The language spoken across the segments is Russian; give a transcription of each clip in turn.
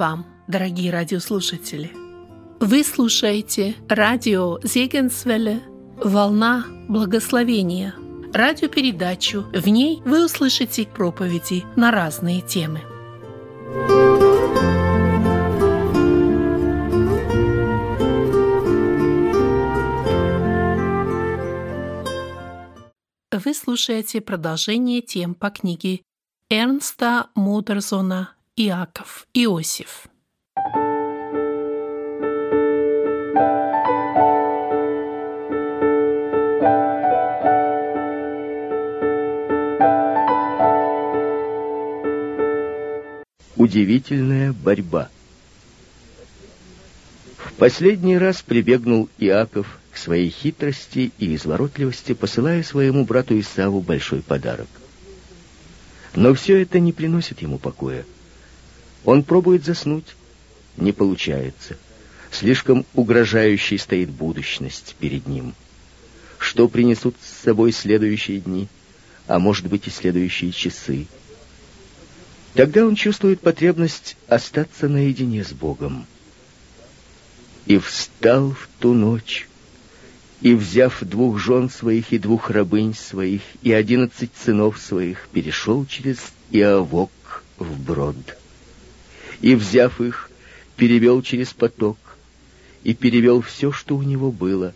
Вам, дорогие радиослушатели! Вы слушаете радио Зегенсвелле «Волна благословения» радиопередачу. В ней вы услышите проповеди на разные темы. Вы слушаете продолжение тем по книге Эрнста Мудерзона «Иаков Иосиф». Удивительная борьба. В последний раз прибегнул Иаков к своей хитрости и изворотливости, посылая своему брату Исаву большой подарок. Но все это не приносит ему покоя. Он пробует заснуть, не получается. Слишком угрожающей стоит будущность перед ним. Что принесут с собой следующие дни, а может быть и следующие часы? Тогда он чувствует потребность остаться наедине с Богом. И встал в ту ночь, и, взяв двух жен своих и двух рабынь своих и одиннадцать сынов своих, перешел через Иовок в брод. И, взяв их, перевел через поток, и перевел все, что у него было,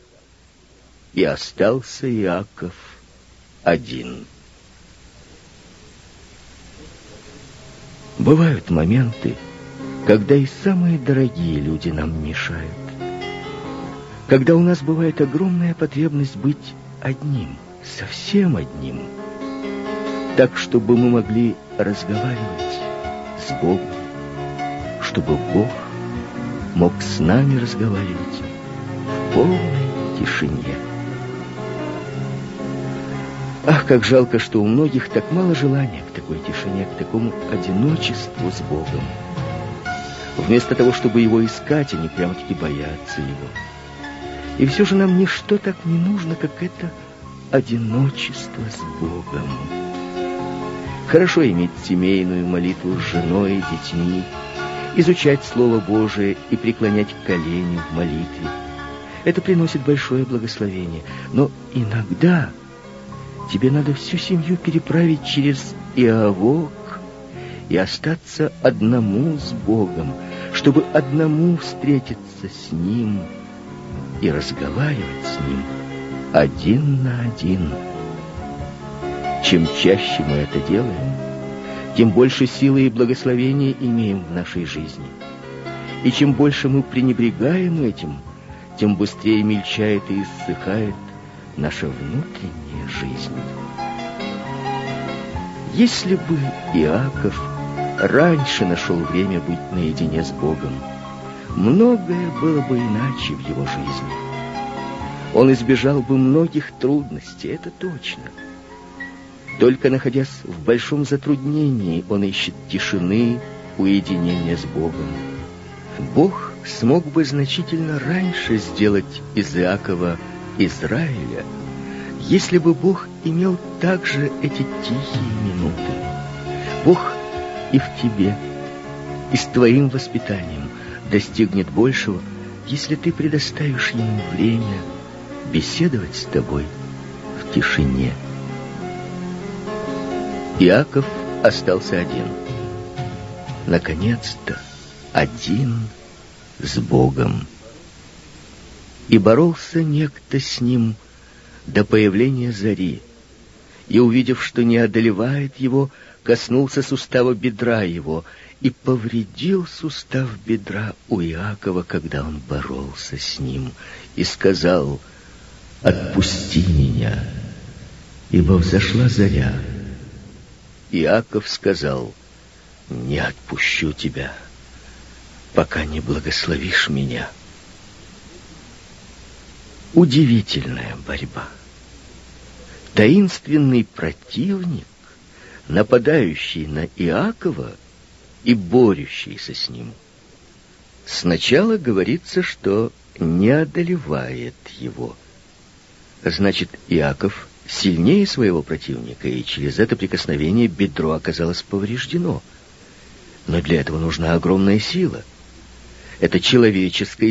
и остался Иаков один. Бывают моменты, когда и самые дорогие люди нам мешают. Когда у нас бывает огромная потребность быть одним, совсем одним, так, чтобы мы могли разговаривать с Богом, чтобы Бог мог с нами разговаривать в полной тишине. Ах, как жалко, что у многих так мало желания к такой тишине, к такому одиночеству с Богом. Вместо того, чтобы его искать, они прямо-таки боятся его. И все же нам ничто так не нужно, как это одиночество с Богом. Хорошо иметь семейную молитву с женой и детьми, изучать Слово Божие и преклонять колени в молитве. Это приносит большое благословение. Но иногда тебе надо всю семью переправить через Иовок и остаться одному с Богом, чтобы одному встретиться с Ним – и разговаривать с ним один на один. Чем чаще мы это делаем, тем больше силы и благословения имеем в нашей жизни. И чем больше мы пренебрегаем этим, тем быстрее мельчает и иссыхает наша внутренняя жизнь. Если бы Иаков раньше нашел время быть наедине с Богом, многое было бы иначе в его жизни. Он избежал бы многих трудностей, это точно. Только находясь в большом затруднении, он ищет тишины, уединения с Богом. Бог смог бы значительно раньше сделать из Иакова Израиля, если бы Бог имел также эти тихие минуты. Бог и в тебе, и с твоим воспитанием достигнет большего, если ты предоставишь ему время беседовать с тобой в тишине. Иаков остался один. Наконец-то один с Богом. И боролся некто с ним до появления зари, и, увидев, что не одолевает его, коснулся сустава бедра его и повредил сустав бедра у Иакова, когда он боролся с ним, и сказал, «Отпусти меня, ибо взошла заря». Иаков сказал, «Не отпущу тебя, пока не благословишь меня». Удивительная борьба. Таинственный противник, нападающий на Иакова — и борющийся с ним. Сначала говорится, что не одолевает его. Значит, Иаков сильнее своего противника, и через это прикосновение бедро оказалось повреждено. Но для этого нужна огромная сила. Это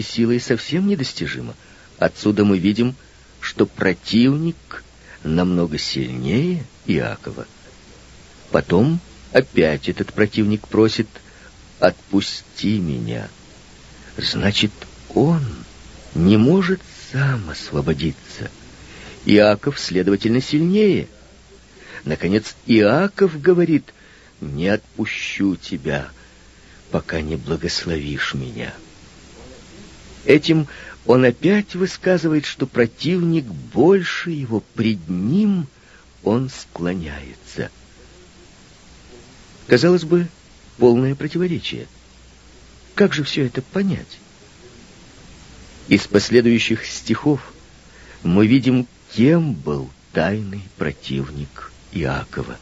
сила и совсем недостижима. Отсюда мы видим, что противник намного сильнее Иакова. Потом опять этот противник просит «отпусти меня». Значит, он не может сам освободиться. Иаков, следовательно, сильнее. Наконец, Иаков говорит «не отпущу тебя, пока не благословишь меня». Этим он опять высказывает, что противник больше его, пред ним он склоняется. Казалось бы, полное противоречие. Как же все это понять? Из последующих стихов мы видим, кем был тайный противник Иакова.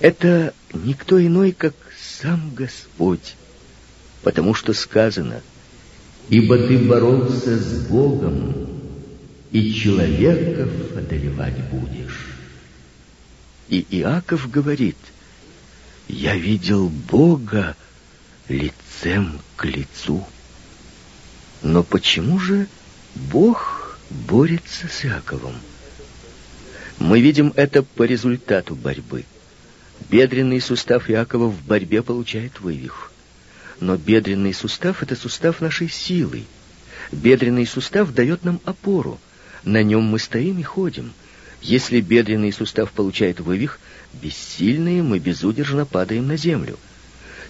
Это никто иной, как сам Господь, потому что сказано — ибо ты боролся с Богом, и человеков одолевать будешь. И Иаков говорит, я видел Бога лицем к лицу. Но почему же Бог борется с Иаковом? Мы видим это по результату борьбы. Бедренный сустав Иакова в борьбе получает вывих. Но бедренный сустав — это сустав нашей силы. Бедренный сустав дает нам опору. На нем мы стоим и ходим. Если бедренный сустав получает вывих, бессильные мы безудержно падаем на землю.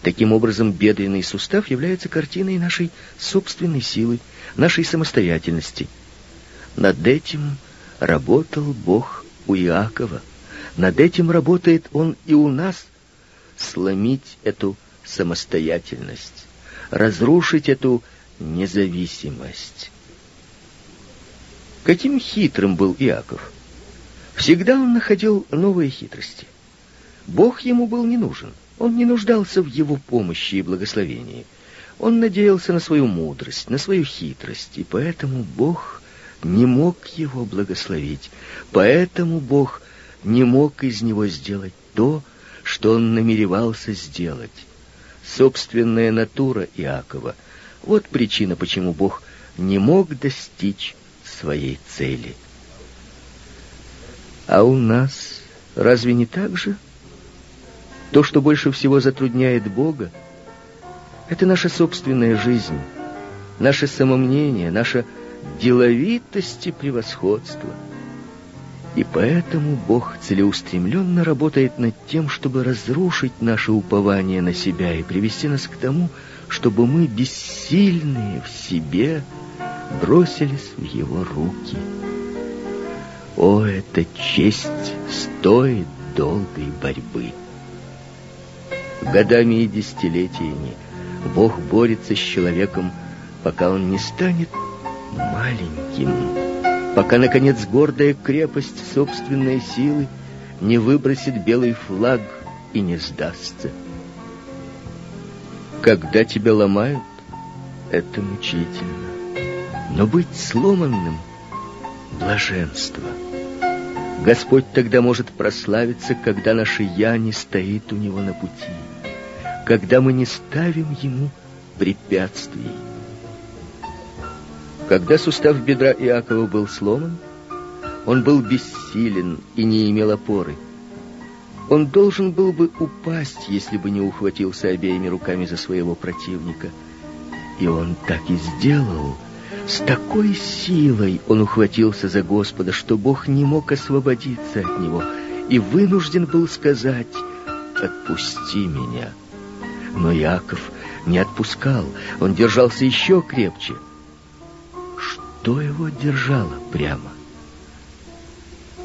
Таким образом, бедренный сустав является картиной нашей собственной силы, нашей самостоятельности. Над этим работал Бог у Иакова. Над этим работает Он и у нас. Сломить эту самостоятельность, разрушить эту независимость. Каким хитрым был Иаков! Всегда он находил новые хитрости. Бог ему был не нужен. Он не нуждался в его помощи и благословении. Он надеялся на свою мудрость, на свою хитрость, и поэтому Бог не мог его благословить. Поэтому Бог не мог из него сделать то, что он намеревался сделать собственная натура Иакова. Вот причина, почему Бог не мог достичь своей цели. А у нас разве не так же? То, что больше всего затрудняет Бога, это наша собственная жизнь, наше самомнение, наша деловитость и превосходство — и поэтому Бог целеустремленно работает над тем, чтобы разрушить наше упование на себя и привести нас к тому, чтобы мы, бессильные в себе, бросились в Его руки. О, эта честь стоит долгой борьбы. Годами и десятилетиями Бог борется с человеком, пока он не станет маленьким, пока, наконец, гордая крепость собственной силы не выбросит белый флаг и не сдастся. Когда тебя ломают, это мучительно. Но быть сломанным — блаженство. Господь тогда может прославиться, когда наше «я» не стоит у Него на пути, когда мы не ставим Ему препятствий. Когда сустав бедра Иакова был сломан, он был бессилен и не имел опоры. Он должен был бы упасть, если бы не ухватился обеими руками за своего противника. И он так и сделал. С такой силой он ухватился за Господа, что Бог не мог освободиться от него и вынужден был сказать «Отпусти меня». Но Яков не отпускал, он держался еще крепче — что его держало прямо?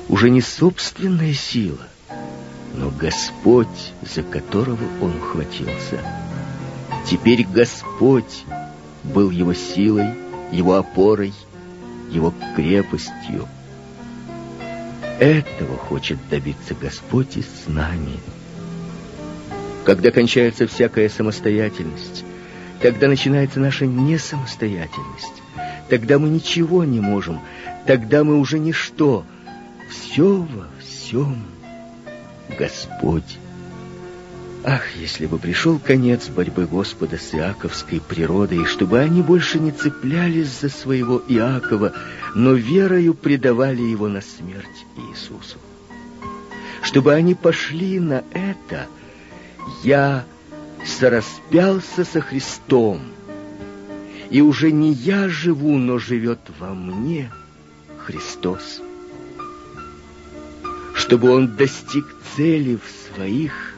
Уже не собственная сила, но Господь, за которого он ухватился. Теперь Господь был его силой, его опорой, его крепостью. Этого хочет добиться Господь и с нами. Когда кончается всякая самостоятельность, тогда начинается наша несамостоятельность. Тогда мы ничего не можем. Тогда мы уже ничто. Все во всем Господь. Ах, если бы пришел конец борьбы Господа с Иаковской природой, чтобы они больше не цеплялись за своего Иакова, но верою предавали его на смерть Иисусу. Чтобы они пошли на это, я сораспялся со Христом, и уже не я живу, но живет во мне Христос. Чтобы он достиг цели в своих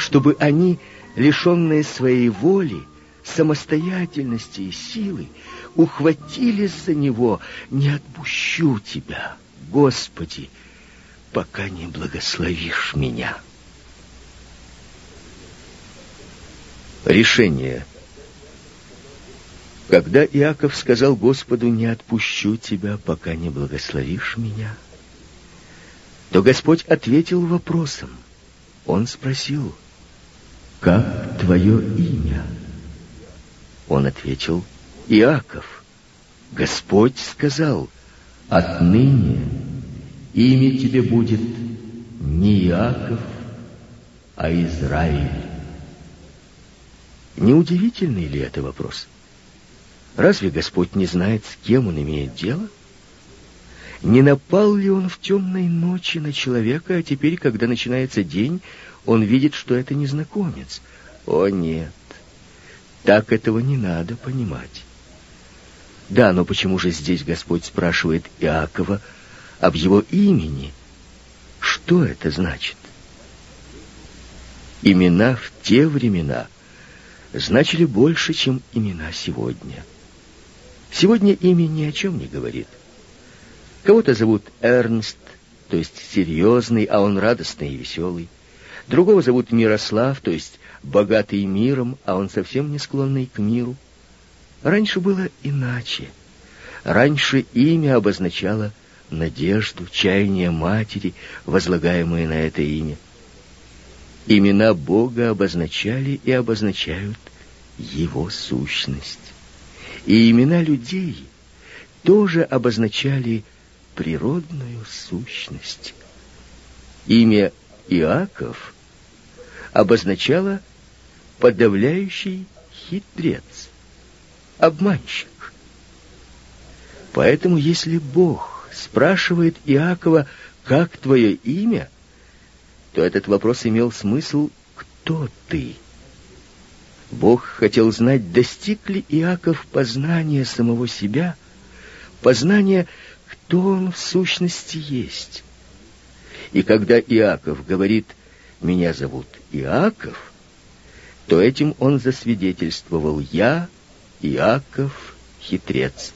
чтобы они, лишенные своей воли, самостоятельности и силы, ухватились за него, не отпущу тебя, Господи, пока не благословишь меня. Решение. Когда Иаков сказал Господу, не отпущу тебя, пока не благословишь меня, то Господь ответил вопросом. Он спросил, как твое имя? Он ответил, Иаков. Господь сказал, отныне имя тебе будет не Иаков, а Израиль. Неудивительный ли это вопрос? Разве Господь не знает, с кем он имеет дело? Не напал ли он в темной ночи на человека, а теперь, когда начинается день, он видит, что это незнакомец. О, нет, так этого не надо понимать. Да, но почему же здесь Господь спрашивает Иакова об его имени? Что это значит? Имена в те времена значили больше, чем имена сегодня. Сегодня имя ни о чем не говорит. Кого-то зовут Эрнст, то есть серьезный, а он радостный и веселый. Другого зовут Мирослав, то есть богатый миром, а он совсем не склонный к миру. Раньше было иначе. Раньше имя обозначало надежду, чаяние матери, возлагаемые на это имя. Имена Бога обозначали и обозначают Его сущность. И имена людей тоже обозначали природную сущность. Имя Иаков обозначало подавляющий хитрец, обманщик. Поэтому, если Бог спрашивает Иакова, как твое имя, то этот вопрос имел смысл «Кто ты?». Бог хотел знать, достиг ли Иаков познания самого себя, познания, кто он в сущности есть. И когда Иаков говорит «Меня зовут Иаков», то этим он засвидетельствовал «Я, Иаков, хитрец».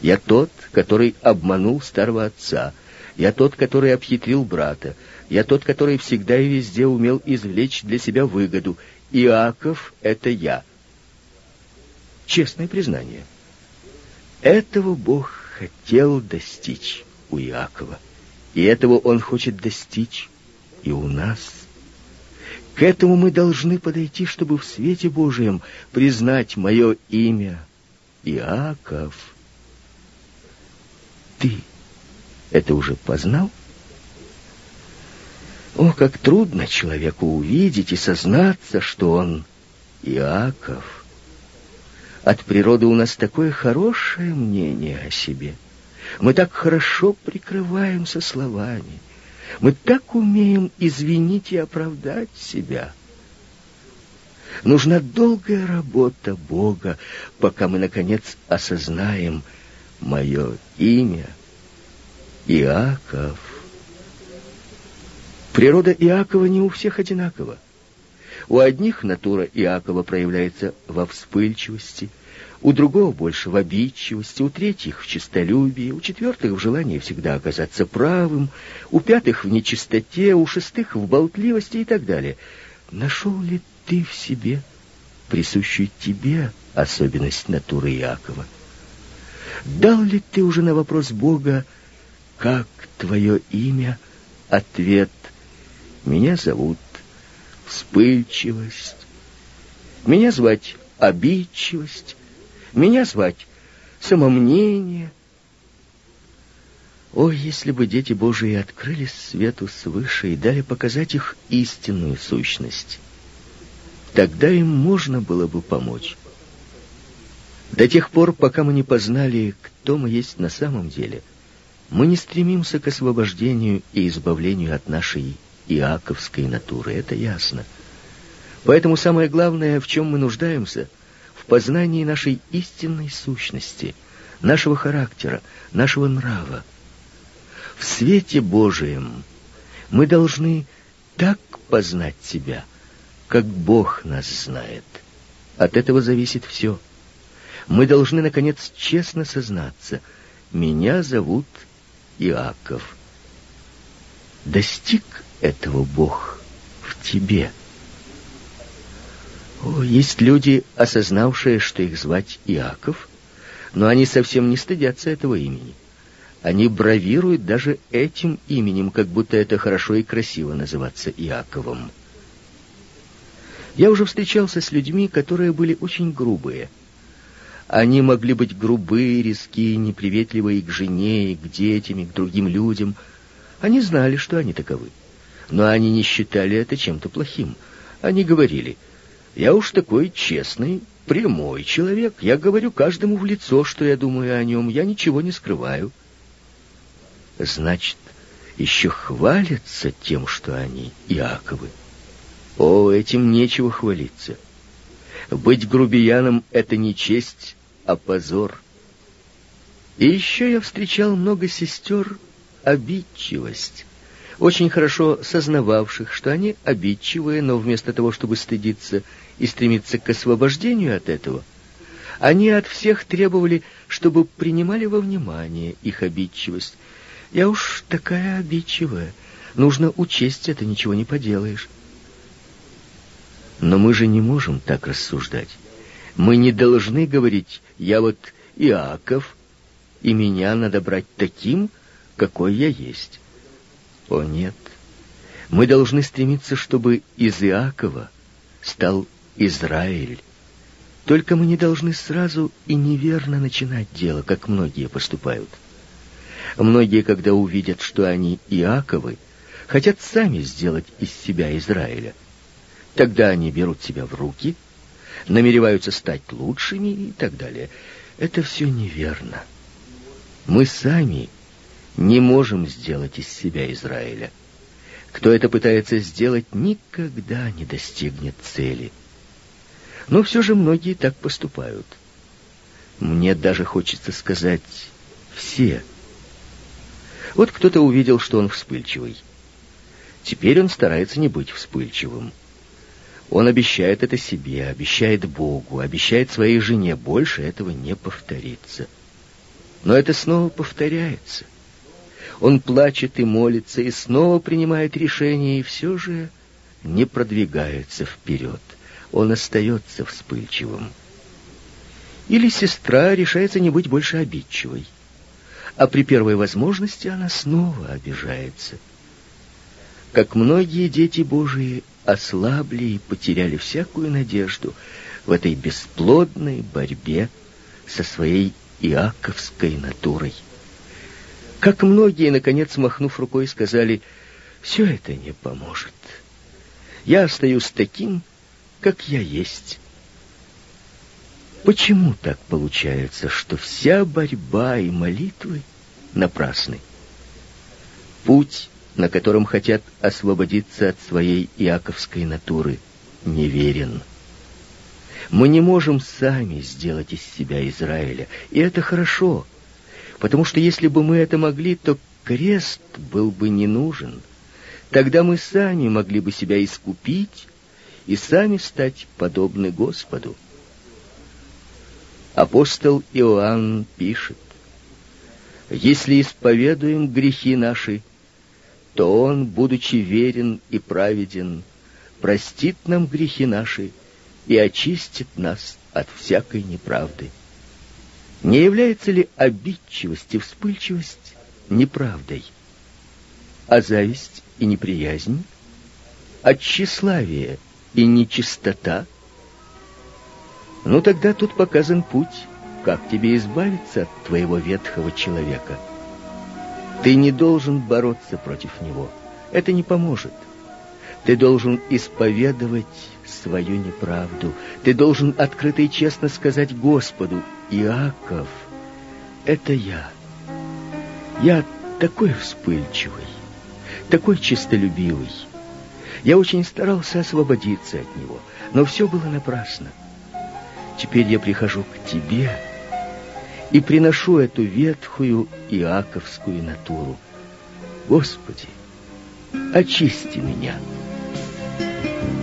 Я тот, который обманул старого отца. Я тот, который обхитрил брата. Я тот, который всегда и везде умел извлечь для себя выгоду. Иаков — это я. Честное признание. Этого Бог хотел достичь у Иакова. И этого он хочет достичь и у нас. К этому мы должны подойти, чтобы в свете Божьем признать мое имя Иаков. Ты это уже познал? О, как трудно человеку увидеть и сознаться, что он Иаков. От природы у нас такое хорошее мнение о себе — мы так хорошо прикрываемся словами. Мы так умеем извинить и оправдать себя. Нужна долгая работа Бога, пока мы, наконец, осознаем мое имя Иаков. Природа Иакова не у всех одинакова. У одних натура Иакова проявляется во вспыльчивости – у другого больше в обидчивости, у третьих в честолюбии, у четвертых в желании всегда оказаться правым, у пятых в нечистоте, у шестых в болтливости и так далее. Нашел ли ты в себе присущую тебе особенность натуры Якова? Дал ли ты уже на вопрос Бога, как твое имя, ответ «Меня зовут вспыльчивость», «Меня звать обидчивость», меня звать самомнение. О, если бы дети Божии открылись свету свыше и дали показать их истинную сущность, тогда им можно было бы помочь. До тех пор, пока мы не познали, кто мы есть на самом деле, мы не стремимся к освобождению и избавлению от нашей иаковской натуры, это ясно. Поэтому самое главное, в чем мы нуждаемся, в познании нашей истинной сущности, нашего характера, нашего нрава. В свете Божием мы должны так познать себя, как Бог нас знает. От этого зависит все. Мы должны, наконец, честно сознаться. Меня зовут Иаков. Достиг этого Бог в тебе. О, есть люди, осознавшие, что их звать Иаков, но они совсем не стыдятся этого имени. Они бравируют даже этим именем, как будто это хорошо и красиво называться Иаковом. Я уже встречался с людьми, которые были очень грубые. Они могли быть грубые, резкие, неприветливые к жене, и к детям, и к другим людям. Они знали, что они таковы. Но они не считали это чем-то плохим. Они говорили, «Я уж такой честный, прямой человек. Я говорю каждому в лицо, что я думаю о нем. Я ничего не скрываю». Значит, еще хвалятся тем, что они Иаковы. О, этим нечего хвалиться. Быть грубияном — это не честь, а позор. И еще я встречал много сестер обидчивость, очень хорошо сознававших, что они обидчивые, но вместо того, чтобы стыдиться и стремиться к освобождению от этого, они от всех требовали, чтобы принимали во внимание их обидчивость, я уж такая обидчивая. Нужно учесть это, ничего не поделаешь. Но мы же не можем так рассуждать. Мы не должны говорить «я вот Иаков, и меня надо брать таким, какой я есть». О нет, мы должны стремиться, чтобы из Иакова стал Израиль. Только мы не должны сразу и неверно начинать дело, как многие поступают. Многие, когда увидят, что они Иаковы, хотят сами сделать из себя Израиля. Тогда они берут себя в руки, намереваются стать лучшими и так далее. Это все неверно. Мы сами не можем сделать из себя Израиля. Кто это пытается сделать, никогда не достигнет цели. Но все же многие так поступают. Мне даже хочется сказать «все». Вот кто-то увидел, что он вспыльчивый. Теперь он старается не быть вспыльчивым. Он обещает это себе, обещает Богу, обещает своей жене. Больше этого не повторится. Но это снова повторяется. Он плачет и молится, и снова принимает решение, и все же не продвигается вперед. Он остается вспыльчивым. Или сестра решается не быть больше обидчивой а при первой возможности она снова обижается. Как многие дети Божии ослабли и потеряли всякую надежду в этой бесплодной борьбе со своей иаковской натурой. Как многие, наконец, махнув рукой, сказали, «Все это не поможет. Я остаюсь таким, как я есть». Почему так получается, что вся борьба и молитвы напрасны? Путь, на котором хотят освободиться от своей иаковской натуры, неверен. Мы не можем сами сделать из себя Израиля, и это хорошо, потому что если бы мы это могли, то крест был бы не нужен. Тогда мы сами могли бы себя искупить и сами стать подобны Господу. Апостол Иоанн пишет, «Если исповедуем грехи наши, то Он, будучи верен и праведен, простит нам грехи наши и очистит нас от всякой неправды». Не является ли обидчивость и вспыльчивость неправдой? А зависть и неприязнь? А тщеславие и нечистота – ну тогда тут показан путь, как тебе избавиться от твоего ветхого человека. Ты не должен бороться против него. Это не поможет. Ты должен исповедовать свою неправду. Ты должен открыто и честно сказать Господу, Иаков, это я. Я такой вспыльчивый, такой честолюбивый. Я очень старался освободиться от него, но все было напрасно. Теперь я прихожу к тебе и приношу эту ветхую иаковскую натуру. Господи, очисти меня.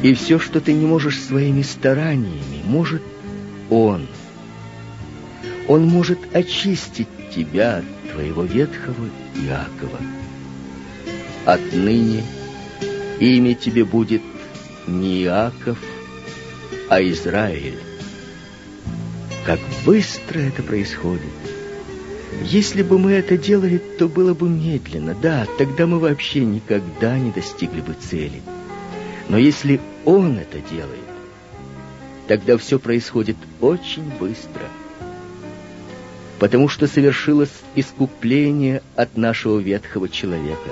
И все, что ты не можешь своими стараниями, может Он. Он может очистить тебя от твоего ветхого Иакова. Отныне имя тебе будет не Иаков, а Израиль. Как быстро это происходит! Если бы мы это делали, то было бы медленно. Да, тогда мы вообще никогда не достигли бы цели. Но если Он это делает, тогда все происходит очень быстро. Потому что совершилось искупление от нашего ветхого человека.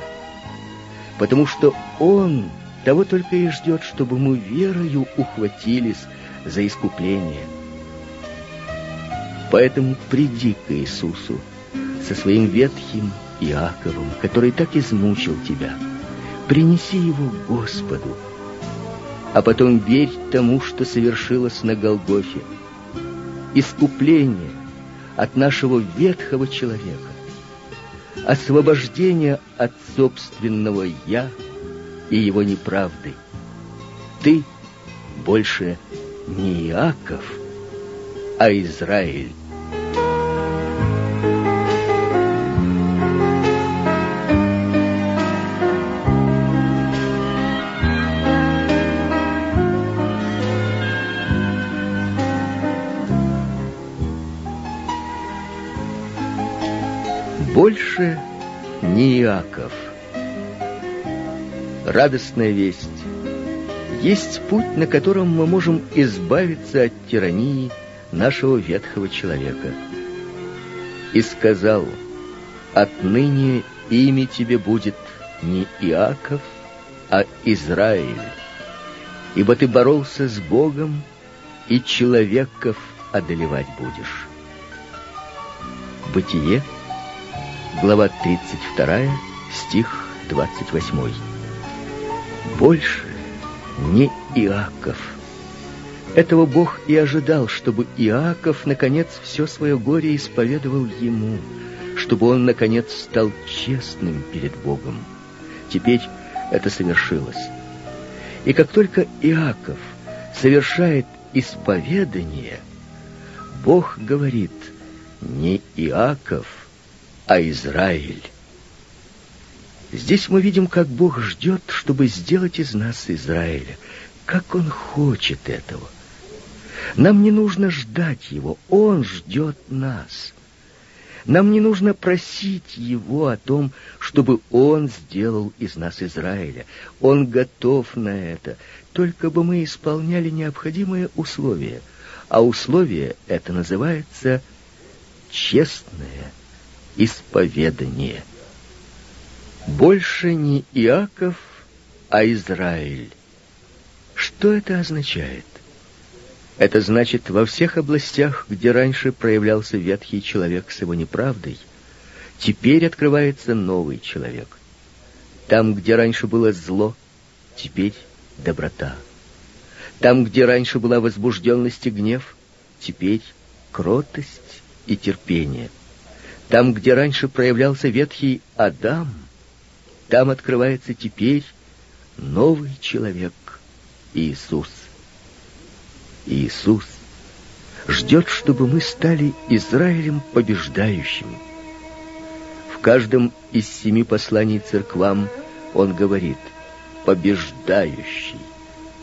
Потому что Он того только и ждет, чтобы мы верою ухватились за искупление. Поэтому приди к Иисусу со своим ветхим Иаковом, который так измучил тебя. Принеси его Господу, а потом верь тому, что совершилось на Голгофе. Искупление от нашего ветхого человека, освобождение от собственного «я» и его неправды. Ты больше не Иаков, а Израиль. Радостная весть. Есть путь, на котором мы можем избавиться от тирании нашего ветхого человека. И сказал, отныне имя тебе будет не Иаков, а Израиль, ибо ты боролся с Богом, и человеков одолевать будешь. Бытие глава 32, стих 28. Больше не Иаков. Этого Бог и ожидал, чтобы Иаков, наконец, все свое горе исповедовал ему, чтобы он, наконец, стал честным перед Богом. Теперь это совершилось. И как только Иаков совершает исповедание, Бог говорит, не Иаков, а Израиль. Здесь мы видим, как Бог ждет, чтобы сделать из нас Израиля, как Он хочет этого. Нам не нужно ждать Его, Он ждет нас. Нам не нужно просить Его о том, чтобы Он сделал из нас Израиля. Он готов на это, только бы мы исполняли необходимые условия. А условие это называется честное исповедание. Больше не Иаков, а Израиль. Что это означает? Это значит, во всех областях, где раньше проявлялся ветхий человек с его неправдой, теперь открывается новый человек. Там, где раньше было зло, теперь доброта. Там, где раньше была возбужденность и гнев, теперь кротость и терпение — там, где раньше проявлялся ветхий Адам, там открывается теперь новый человек Иисус. Иисус ждет, чтобы мы стали Израилем побеждающими. В каждом из семи посланий церквам он говорит «побеждающий,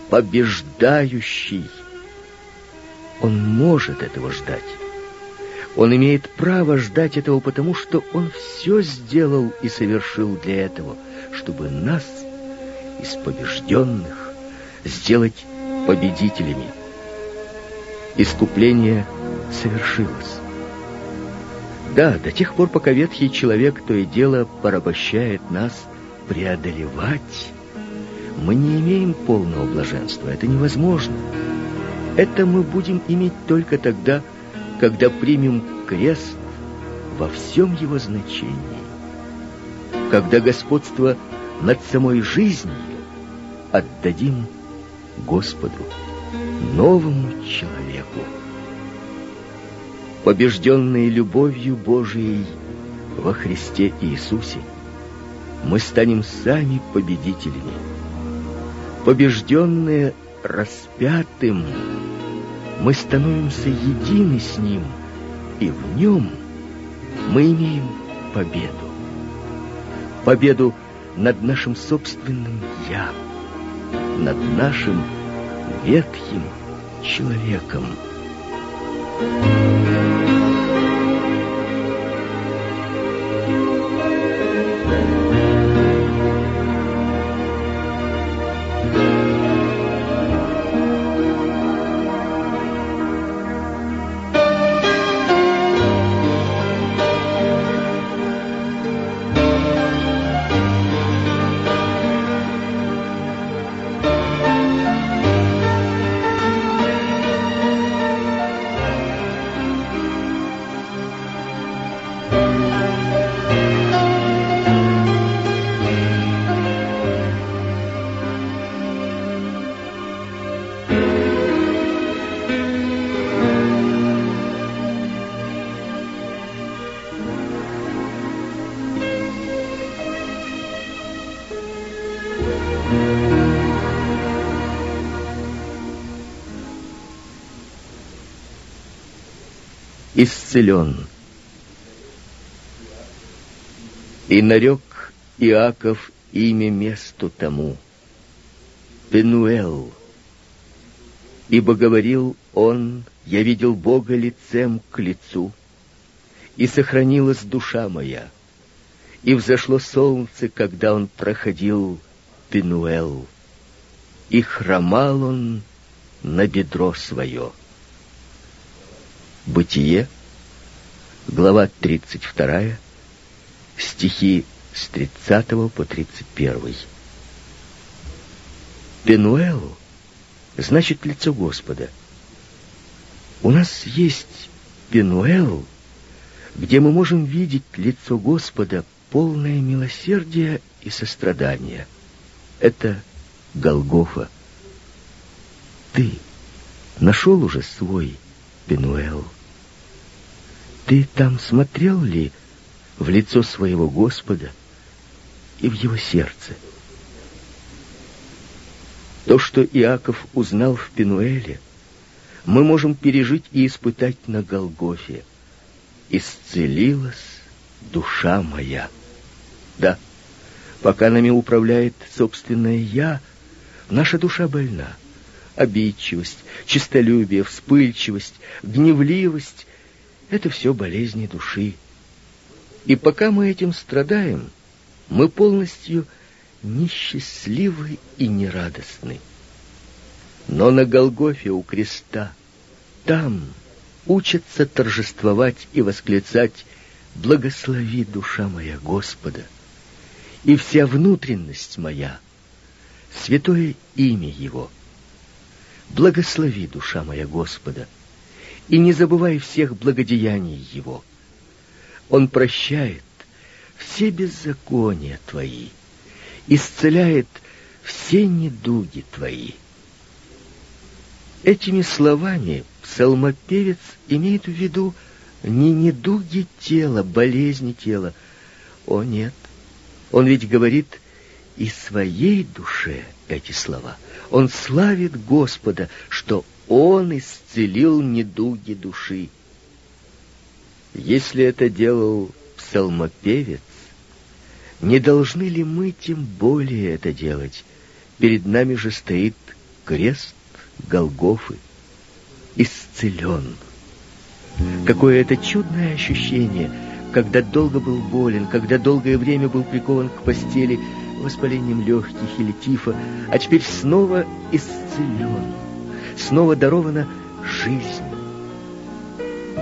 побеждающий». Он может этого ждать. Он имеет право ждать этого, потому что он все сделал и совершил для этого, чтобы нас, из побежденных, сделать победителями. Искупление совершилось. Да, до тех пор, пока ветхий человек то и дело порабощает нас преодолевать, мы не имеем полного блаженства. Это невозможно. Это мы будем иметь только тогда, когда примем крест во всем его значении. Когда господство над самой жизнью отдадим Господу, новому человеку. Побежденные любовью Божией во Христе Иисусе, мы станем сами победителями. Побежденные распятым, мы становимся едины с Ним, и в Нем мы имеем победу. Победу над нашим собственным «я», над нашим ветхим человеком. Исцелен. И нарек Иаков имя месту тому. Пенуэл. Ибо говорил он, я видел Бога лицем к лицу, и сохранилась душа моя. И взошло солнце, когда он проходил Пенуэл, и хромал он на бедро свое. Бытие, глава 32, стихи с 30 по 31. Пенуэлу значит лицо Господа. У нас есть Пенуэл, где мы можем видеть лицо Господа, полное милосердия и сострадания. Это Голгофа. Ты нашел уже свой Пенуэл. Ты там смотрел ли в лицо своего Господа и в его сердце? То, что Иаков узнал в Пенуэле, мы можем пережить и испытать на Голгофе. Исцелилась душа моя. Да, пока нами управляет собственное «я», наша душа больна обидчивость, честолюбие, вспыльчивость, гневливость — это все болезни души. И пока мы этим страдаем, мы полностью несчастливы и нерадостны. Но на Голгофе у креста, там учатся торжествовать и восклицать «Благослови, душа моя, Господа!» и вся внутренность моя, святое имя Его — Благослови, душа моя, Господа, и не забывай всех благодеяний Его. Он прощает все беззакония Твои, исцеляет все недуги Твои. Этими словами псалмопевец имеет в виду не недуги тела, болезни тела. О нет, он ведь говорит и своей душе эти слова. Он славит Господа, что Он исцелил недуги души. Если это делал псалмопевец, не должны ли мы тем более это делать? Перед нами же стоит крест Голгофы, исцелен. Какое это чудное ощущение, когда долго был болен, когда долгое время был прикован к постели, воспалением легких или тифа, а теперь снова исцелен, снова дарована жизнь.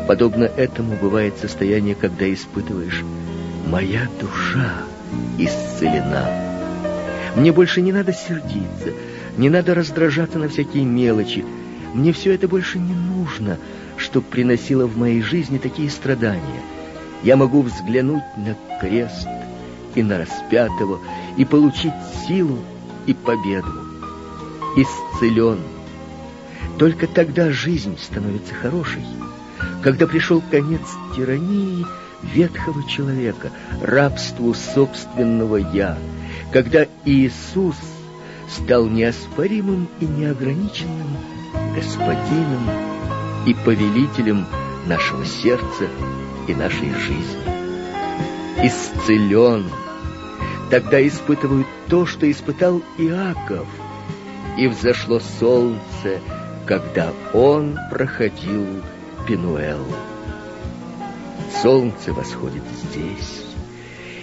Подобно этому бывает состояние, когда испытываешь «моя душа исцелена». Мне больше не надо сердиться, не надо раздражаться на всякие мелочи. Мне все это больше не нужно, что приносило в моей жизни такие страдания. Я могу взглянуть на крест и на распятого и получить силу и победу. Исцелен. Только тогда жизнь становится хорошей. Когда пришел конец тирании ветхого человека, рабству собственного «я», когда Иисус стал неоспоримым и неограниченным господином и повелителем нашего сердца и нашей жизни. Исцелен. Тогда испытывают то, что испытал Иаков. И взошло солнце, когда он проходил Пенуэл. Солнце восходит здесь.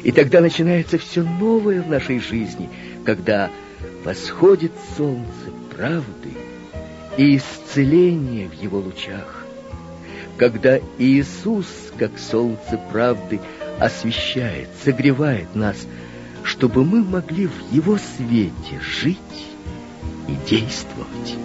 И тогда начинается все новое в нашей жизни, когда восходит солнце правды и исцеление в его лучах. Когда Иисус, как солнце правды, освещает, согревает нас, чтобы мы могли в его свете жить и действовать.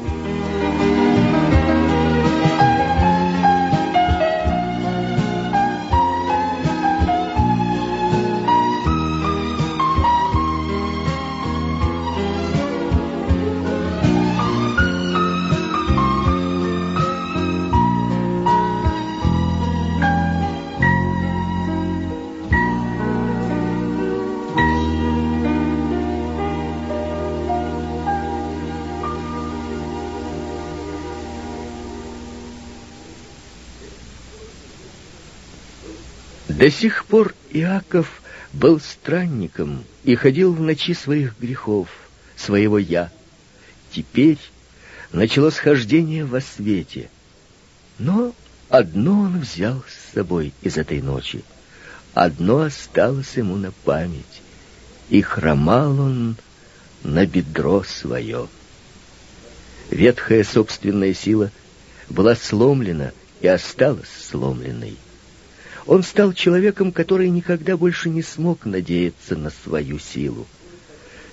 До сих пор Иаков был странником и ходил в ночи своих грехов, своего «я». Теперь началось хождение во свете. Но одно он взял с собой из этой ночи, одно осталось ему на память, и хромал он на бедро свое. Ветхая собственная сила была сломлена и осталась сломленной. Он стал человеком, который никогда больше не смог надеяться на свою силу.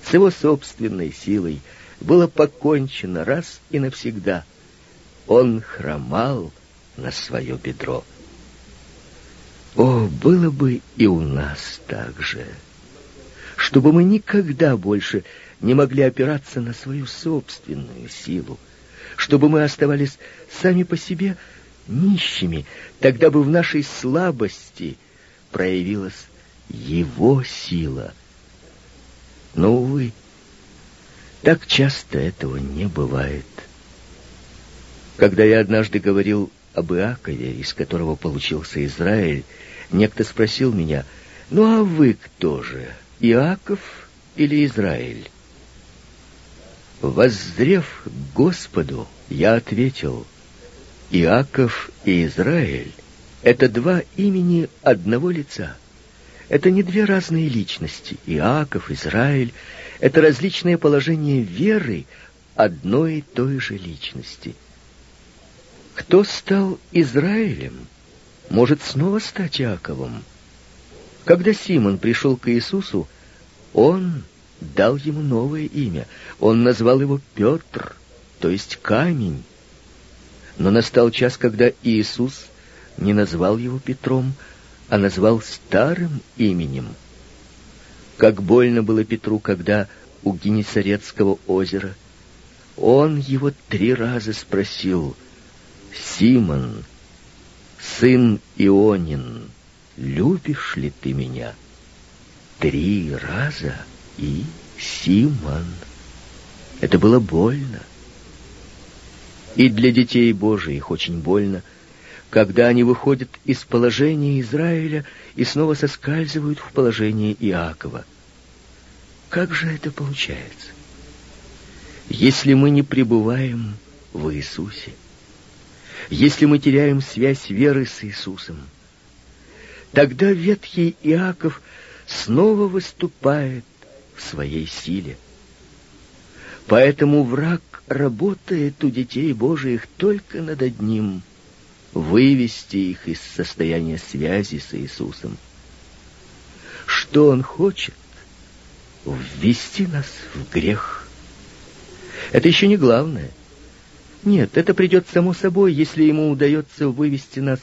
С его собственной силой было покончено раз и навсегда. Он хромал на свое бедро. О, было бы и у нас так же, чтобы мы никогда больше не могли опираться на свою собственную силу, чтобы мы оставались сами по себе – нищими, тогда бы в нашей слабости проявилась его сила. Но, увы, так часто этого не бывает. Когда я однажды говорил об Иакове, из которого получился Израиль, некто спросил меня, «Ну а вы кто же, Иаков или Израиль?» Воззрев Господу, я ответил — Иаков и Израиль — это два имени одного лица. Это не две разные личности. Иаков, Израиль — это различные положения веры одной и той же личности. Кто стал Израилем, может снова стать Иаковом. Когда Симон пришел к Иисусу, он дал ему новое имя. Он назвал его Петр, то есть камень. Но настал час, когда Иисус не назвал его Петром, а назвал старым именем. Как больно было Петру, когда у Генесарецкого озера он его три раза спросил, «Симон, сын Ионин, любишь ли ты меня?» Три раза и Симон. Это было больно. И для детей Божиих очень больно, когда они выходят из положения Израиля и снова соскальзывают в положение Иакова. Как же это получается? Если мы не пребываем в Иисусе, если мы теряем связь веры с Иисусом, тогда ветхий Иаков снова выступает в своей силе. Поэтому враг работает у детей Божиих только над одним — вывести их из состояния связи с Иисусом. Что он хочет? ввести нас в грех. Это еще не главное. Нет, это придет само собой, если ему удается вывести нас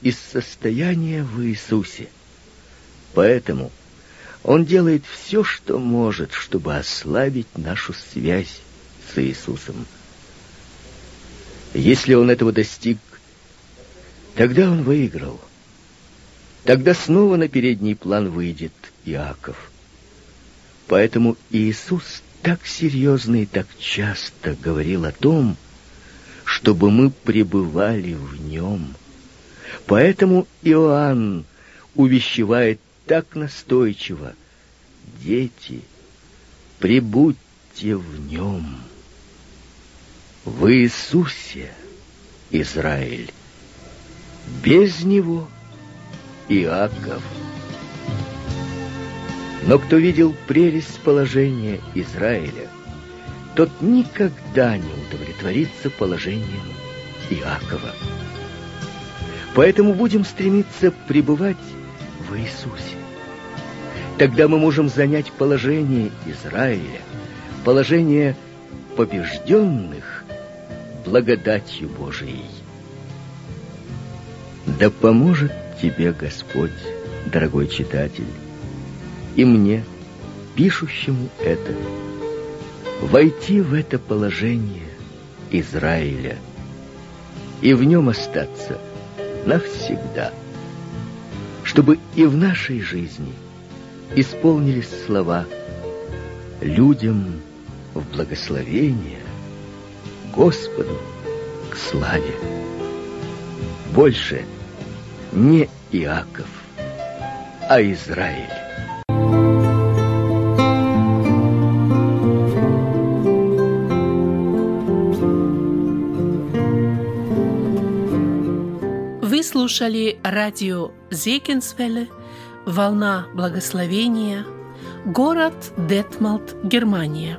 из состояния в Иисусе. Поэтому он делает все, что может, чтобы ослабить нашу связь с Иисусом. Если он этого достиг, тогда он выиграл. Тогда снова на передний план выйдет Иаков. Поэтому Иисус так серьезно и так часто говорил о том, чтобы мы пребывали в нем. Поэтому Иоанн увещевает так настойчиво. Дети, прибудьте в нем. В Иисусе, Израиль. Без него Иаков. Но кто видел прелесть положения Израиля, тот никогда не удовлетворится положением Иакова. Поэтому будем стремиться пребывать в Иисусе. Тогда мы можем занять положение Израиля, положение побежденных благодатью Божией. Да поможет тебе Господь, дорогой читатель, и мне, пишущему это, войти в это положение Израиля и в нем остаться навсегда, чтобы и в нашей жизни исполнились слова «людям в благословение, Господу к славе». Больше не Иаков, а Израиль. слушали радио Зекинсвелле, «Волна благословения», город Детмалт, Германия.